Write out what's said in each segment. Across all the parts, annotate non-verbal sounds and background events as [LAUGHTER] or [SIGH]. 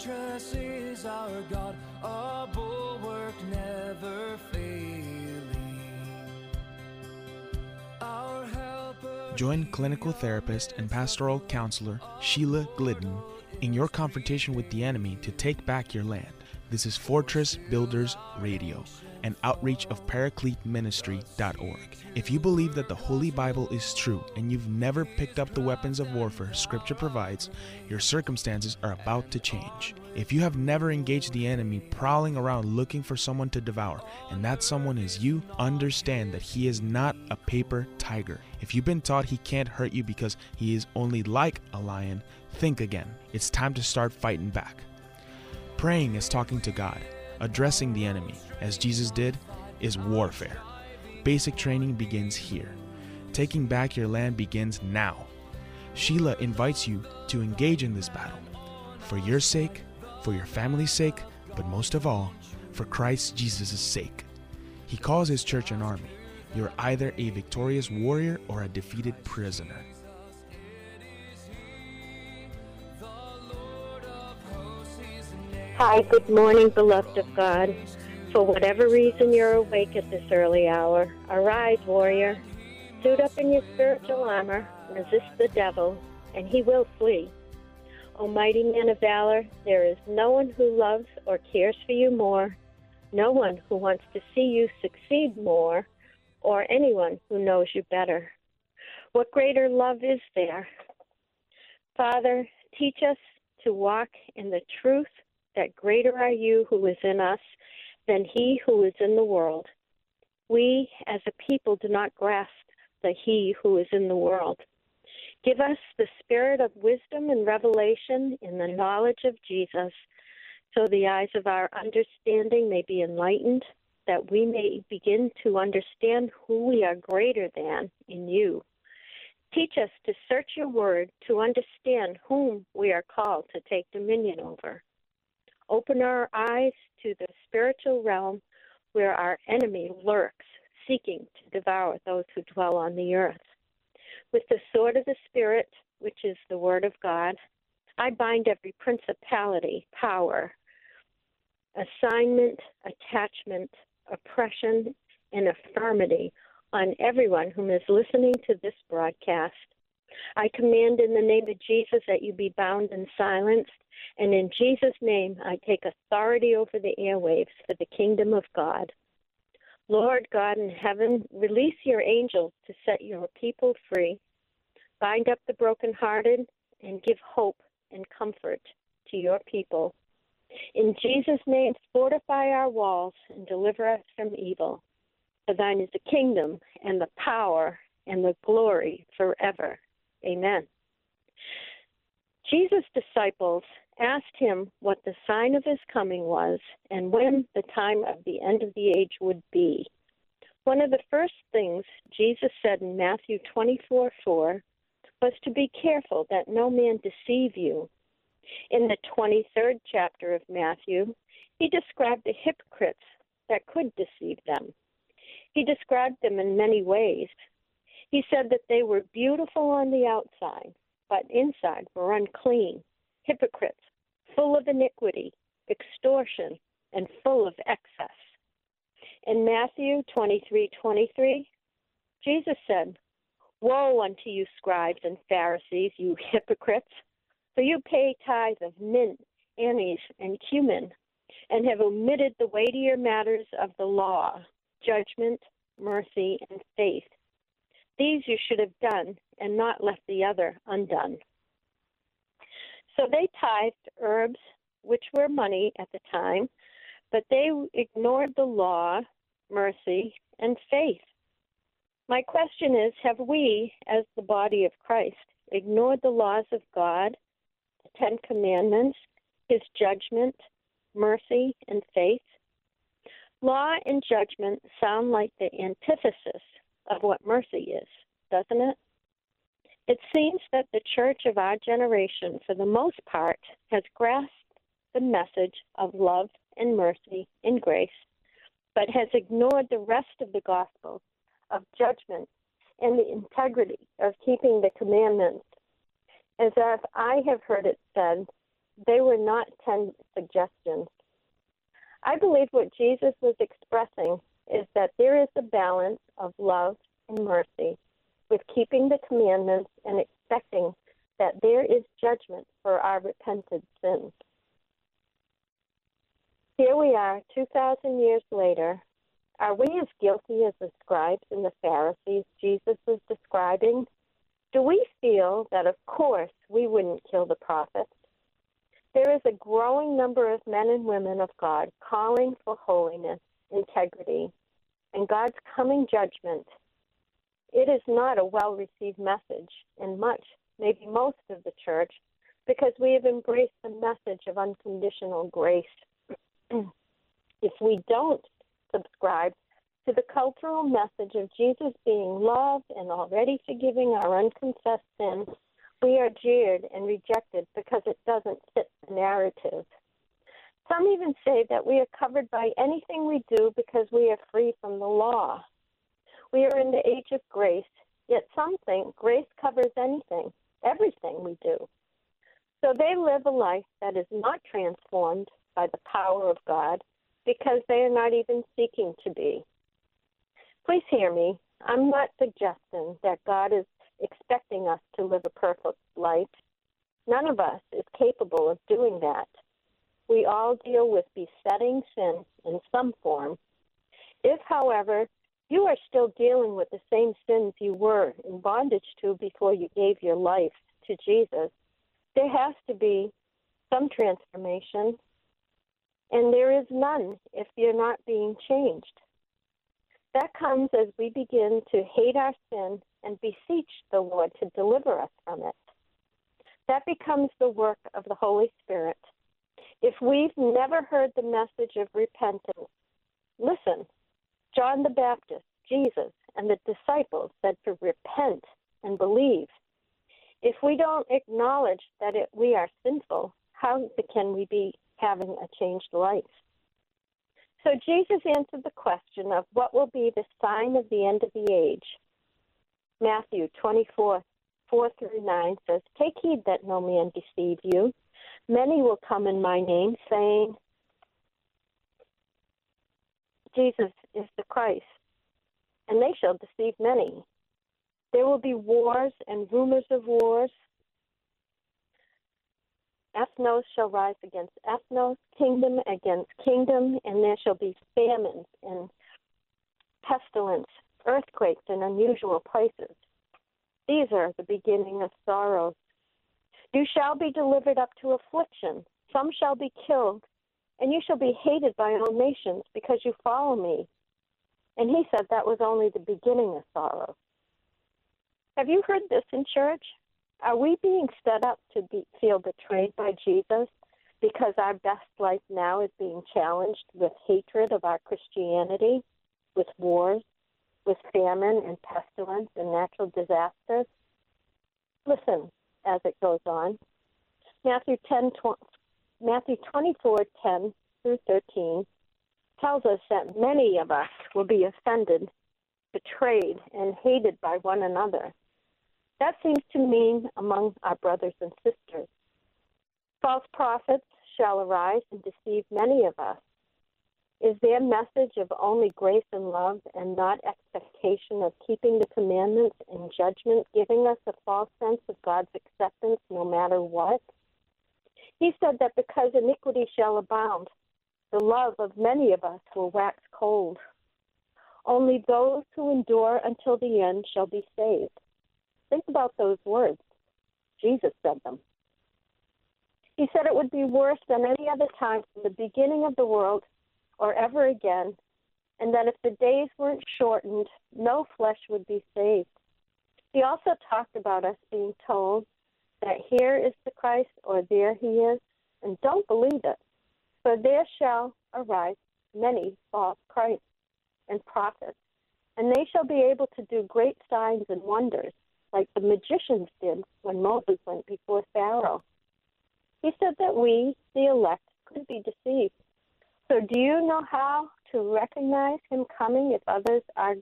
fortress is our God, a bulwark never failing. Our helper. Join clinical therapist and pastoral counselor Sheila Glidden in your confrontation with the enemy to take back your land. This is Fortress Builders Radio, an outreach of ParaCleteMinistry.org. If you believe that the Holy Bible is true and you've never picked up the weapons of warfare Scripture provides, your circumstances are about to change. If you have never engaged the enemy prowling around looking for someone to devour, and that someone is you, understand that he is not a paper tiger. If you've been taught he can't hurt you because he is only like a lion, think again. It's time to start fighting back. Praying is talking to God. Addressing the enemy, as Jesus did, is warfare. Basic training begins here. Taking back your land begins now. Sheila invites you to engage in this battle. For your sake, for your family's sake, but most of all, for Christ Jesus' sake. He calls his church an army. You're either a victorious warrior or a defeated prisoner. Hi, good morning, beloved of God. For whatever reason you're awake at this early hour, arise, warrior. Suit up in your spiritual armor, resist the devil, and he will flee. O mighty man of valor, there is no one who loves or cares for you more, no one who wants to see you succeed more, or anyone who knows you better. What greater love is there? Father, teach us to walk in the truth that greater are you who is in us than he who is in the world. We, as a people, do not grasp the he who is in the world. Give us the spirit of wisdom and revelation in the knowledge of Jesus, so the eyes of our understanding may be enlightened, that we may begin to understand who we are greater than in you. Teach us to search your word to understand whom we are called to take dominion over. Open our eyes to the spiritual realm where our enemy lurks, seeking to devour those who dwell on the earth. With the sword of the Spirit, which is the Word of God, I bind every principality, power, assignment, attachment, oppression, and affirmity on everyone whom is listening to this broadcast. I command in the name of Jesus that you be bound and silenced and in Jesus' name, I take authority over the airwaves for the kingdom of God. Lord God in heaven, release your angels to set your people free. Bind up the brokenhearted and give hope and comfort to your people. In Jesus' name, fortify our walls and deliver us from evil. For thine is the kingdom and the power and the glory forever. Amen. Jesus' disciples asked him what the sign of his coming was and when the time of the end of the age would be. One of the first things Jesus said in Matthew 24 4 was to be careful that no man deceive you. In the 23rd chapter of Matthew, he described the hypocrites that could deceive them. He described them in many ways. He said that they were beautiful on the outside, but inside were unclean, hypocrites, full of iniquity, extortion, and full of excess. In Matthew 23:23, Jesus said, Woe unto you, scribes and Pharisees, you hypocrites, for you pay tithe of mint, anise, and cumin, and have omitted the weightier matters of the law, judgment, mercy, and faith. These you should have done, and not left the other undone. So they tithed herbs, which were money at the time, but they ignored the law, mercy, and faith. My question is Have we, as the body of Christ, ignored the laws of God, the Ten Commandments, His judgment, mercy, and faith? Law and judgment sound like the antithesis of what mercy is, doesn't it? It seems that the church of our generation, for the most part, has grasped the message of love and mercy and grace, but has ignored the rest of the gospel of judgment and the integrity of keeping the commandments. As if I have heard it said, they were not ten suggestions. I believe what Jesus was expressing is that there is a balance of love and mercy with keeping the commandments and expecting that there is judgment for our repented sins. Here we are, 2,000 years later. Are we as guilty as the scribes and the Pharisees Jesus was describing? Do we feel that, of course, we wouldn't kill the prophets? There is a growing number of men and women of God calling for holiness, integrity, and God's coming judgment. It is not a well received message in much, maybe most of the church, because we have embraced the message of unconditional grace. [CLEARS THROAT] if we don't subscribe to the cultural message of Jesus being loved and already forgiving our unconfessed sins, we are jeered and rejected because it doesn't fit the narrative. Some even say that we are covered by anything we do because we are free from the law. We are in the age of grace, yet some think grace covers anything, everything we do. So they live a life that is not transformed by the power of God because they are not even seeking to be. Please hear me. I'm not suggesting that God is expecting us to live a perfect life. None of us is capable of doing that. We all deal with besetting sin in some form. If, however, you are still dealing with the same sins you were in bondage to before you gave your life to Jesus, there has to be some transformation, and there is none if you're not being changed. That comes as we begin to hate our sin and beseech the Lord to deliver us from it. That becomes the work of the Holy Spirit. If we've never heard the message of repentance, listen. John the Baptist, Jesus, and the disciples said to repent and believe. If we don't acknowledge that it, we are sinful, how can we be having a changed life? So Jesus answered the question of what will be the sign of the end of the age. Matthew 24, 4 through 9 says, Take heed that no man deceive you. Many will come in my name, saying, Jesus is the Christ, and they shall deceive many. There will be wars and rumors of wars. Ethnos shall rise against ethnos, kingdom against kingdom, and there shall be famines and pestilence, earthquakes in unusual places. These are the beginning of sorrows. You shall be delivered up to affliction. Some shall be killed, and you shall be hated by all nations because you follow me. And he said that was only the beginning of sorrow. Have you heard this in church? Are we being set up to be, feel betrayed by Jesus because our best life now is being challenged with hatred of our Christianity, with wars, with famine and pestilence and natural disasters? Listen, as it goes on. Matthew 10, Matthew 24, 10 through 13 tells us that many of us will be offended, betrayed, and hated by one another. That seems to mean among our brothers and sisters. False prophets shall arise and deceive many of us. Is their message of only grace and love and not expectation of keeping the commandments and judgment giving us a false sense of God's acceptance no matter what? He said that because iniquity shall abound, the love of many of us will wax cold. Only those who endure until the end shall be saved. Think about those words. Jesus said them. He said it would be worse than any other time from the beginning of the world or ever again, and that if the days weren't shortened, no flesh would be saved. He also talked about us being told that here is the Christ or there he is, and don't believe it. For there shall arise many false Christs and prophets, and they shall be able to do great signs and wonders, like the magicians did when Moses went before Pharaoh. He said that we, the elect, could be deceived. So, do you know how to recognize him coming if others are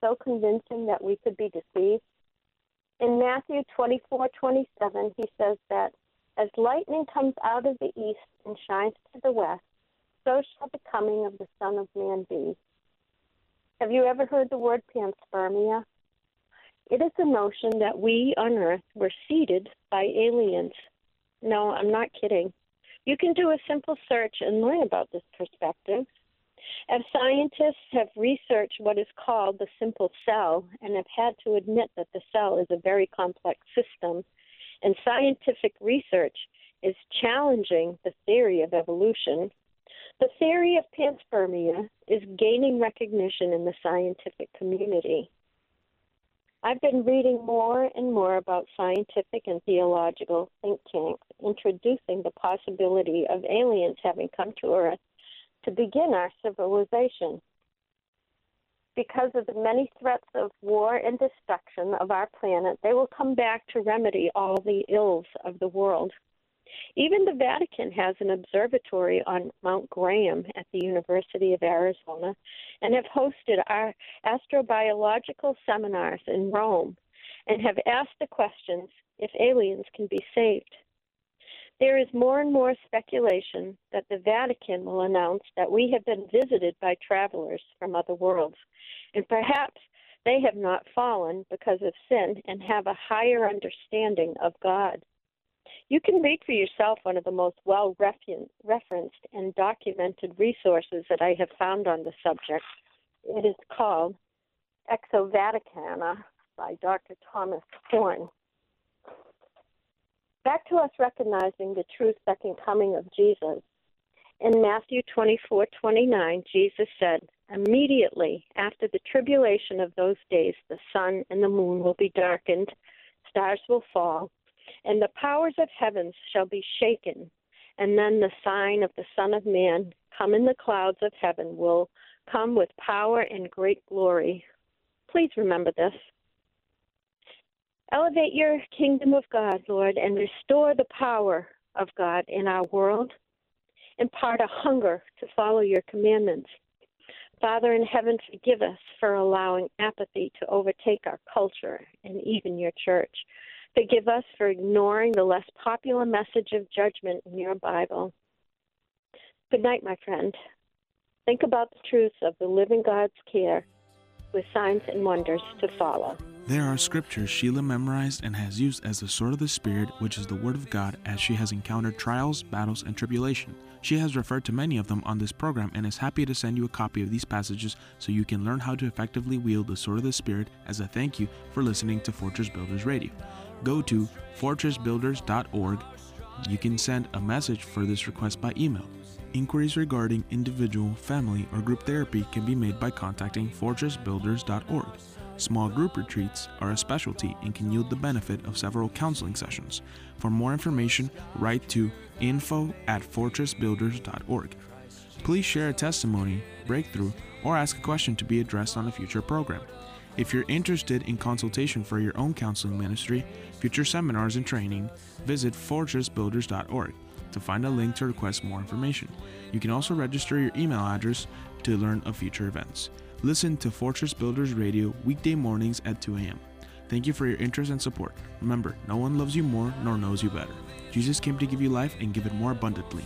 so convincing that we could be deceived? In Matthew 24 27, he says that As lightning comes out of the east and shines to the west, so shall the coming of the Son of Man be. Have you ever heard the word panspermia? It is the notion that we on Earth were seeded by aliens. No, I'm not kidding. You can do a simple search and learn about this perspective. As scientists have researched what is called the simple cell and have had to admit that the cell is a very complex system, and scientific research is challenging the theory of evolution, the theory of panspermia is gaining recognition in the scientific community. I've been reading more and more about scientific and theological think tanks introducing the possibility of aliens having come to Earth to begin our civilization. Because of the many threats of war and destruction of our planet, they will come back to remedy all the ills of the world. Even the Vatican has an observatory on Mount Graham at the University of Arizona and have hosted our astrobiological seminars in Rome and have asked the questions if aliens can be saved. There is more and more speculation that the Vatican will announce that we have been visited by travelers from other worlds, and perhaps they have not fallen because of sin and have a higher understanding of God. You can read for yourself one of the most well referenced and documented resources that I have found on the subject. It is called Exo-Vaticana by Dr. Thomas Horn. Back to us recognizing the true second coming of Jesus. In Matthew 24 29, Jesus said, Immediately after the tribulation of those days, the sun and the moon will be darkened, stars will fall, and the powers of heavens shall be shaken. And then the sign of the Son of Man come in the clouds of heaven will come with power and great glory. Please remember this. Elevate your kingdom of God, Lord, and restore the power of God in our world. Impart a hunger to follow your commandments. Father in heaven, forgive us for allowing apathy to overtake our culture and even your church. Forgive us for ignoring the less popular message of judgment in your Bible. Good night, my friend. Think about the truth of the living God's care with signs and wonders to follow. There are scriptures Sheila memorized and has used as the sword of the Spirit, which is the Word of God, as she has encountered trials, battles, and tribulation. She has referred to many of them on this program and is happy to send you a copy of these passages so you can learn how to effectively wield the sword of the Spirit as a thank you for listening to Fortress Builders Radio go to fortressbuilders.org. You can send a message for this request by email. Inquiries regarding individual, family, or group therapy can be made by contacting fortressbuilders.org. Small group retreats are a specialty and can yield the benefit of several counseling sessions. For more information, write to info at fortressbuilders.org. Please share a testimony, breakthrough, or ask a question to be addressed on a future program. If you're interested in consultation for your own counseling ministry, future seminars, and training, visit fortressbuilders.org to find a link to request more information. You can also register your email address to learn of future events. Listen to Fortress Builders Radio weekday mornings at 2 a.m. Thank you for your interest and support. Remember, no one loves you more nor knows you better. Jesus came to give you life and give it more abundantly.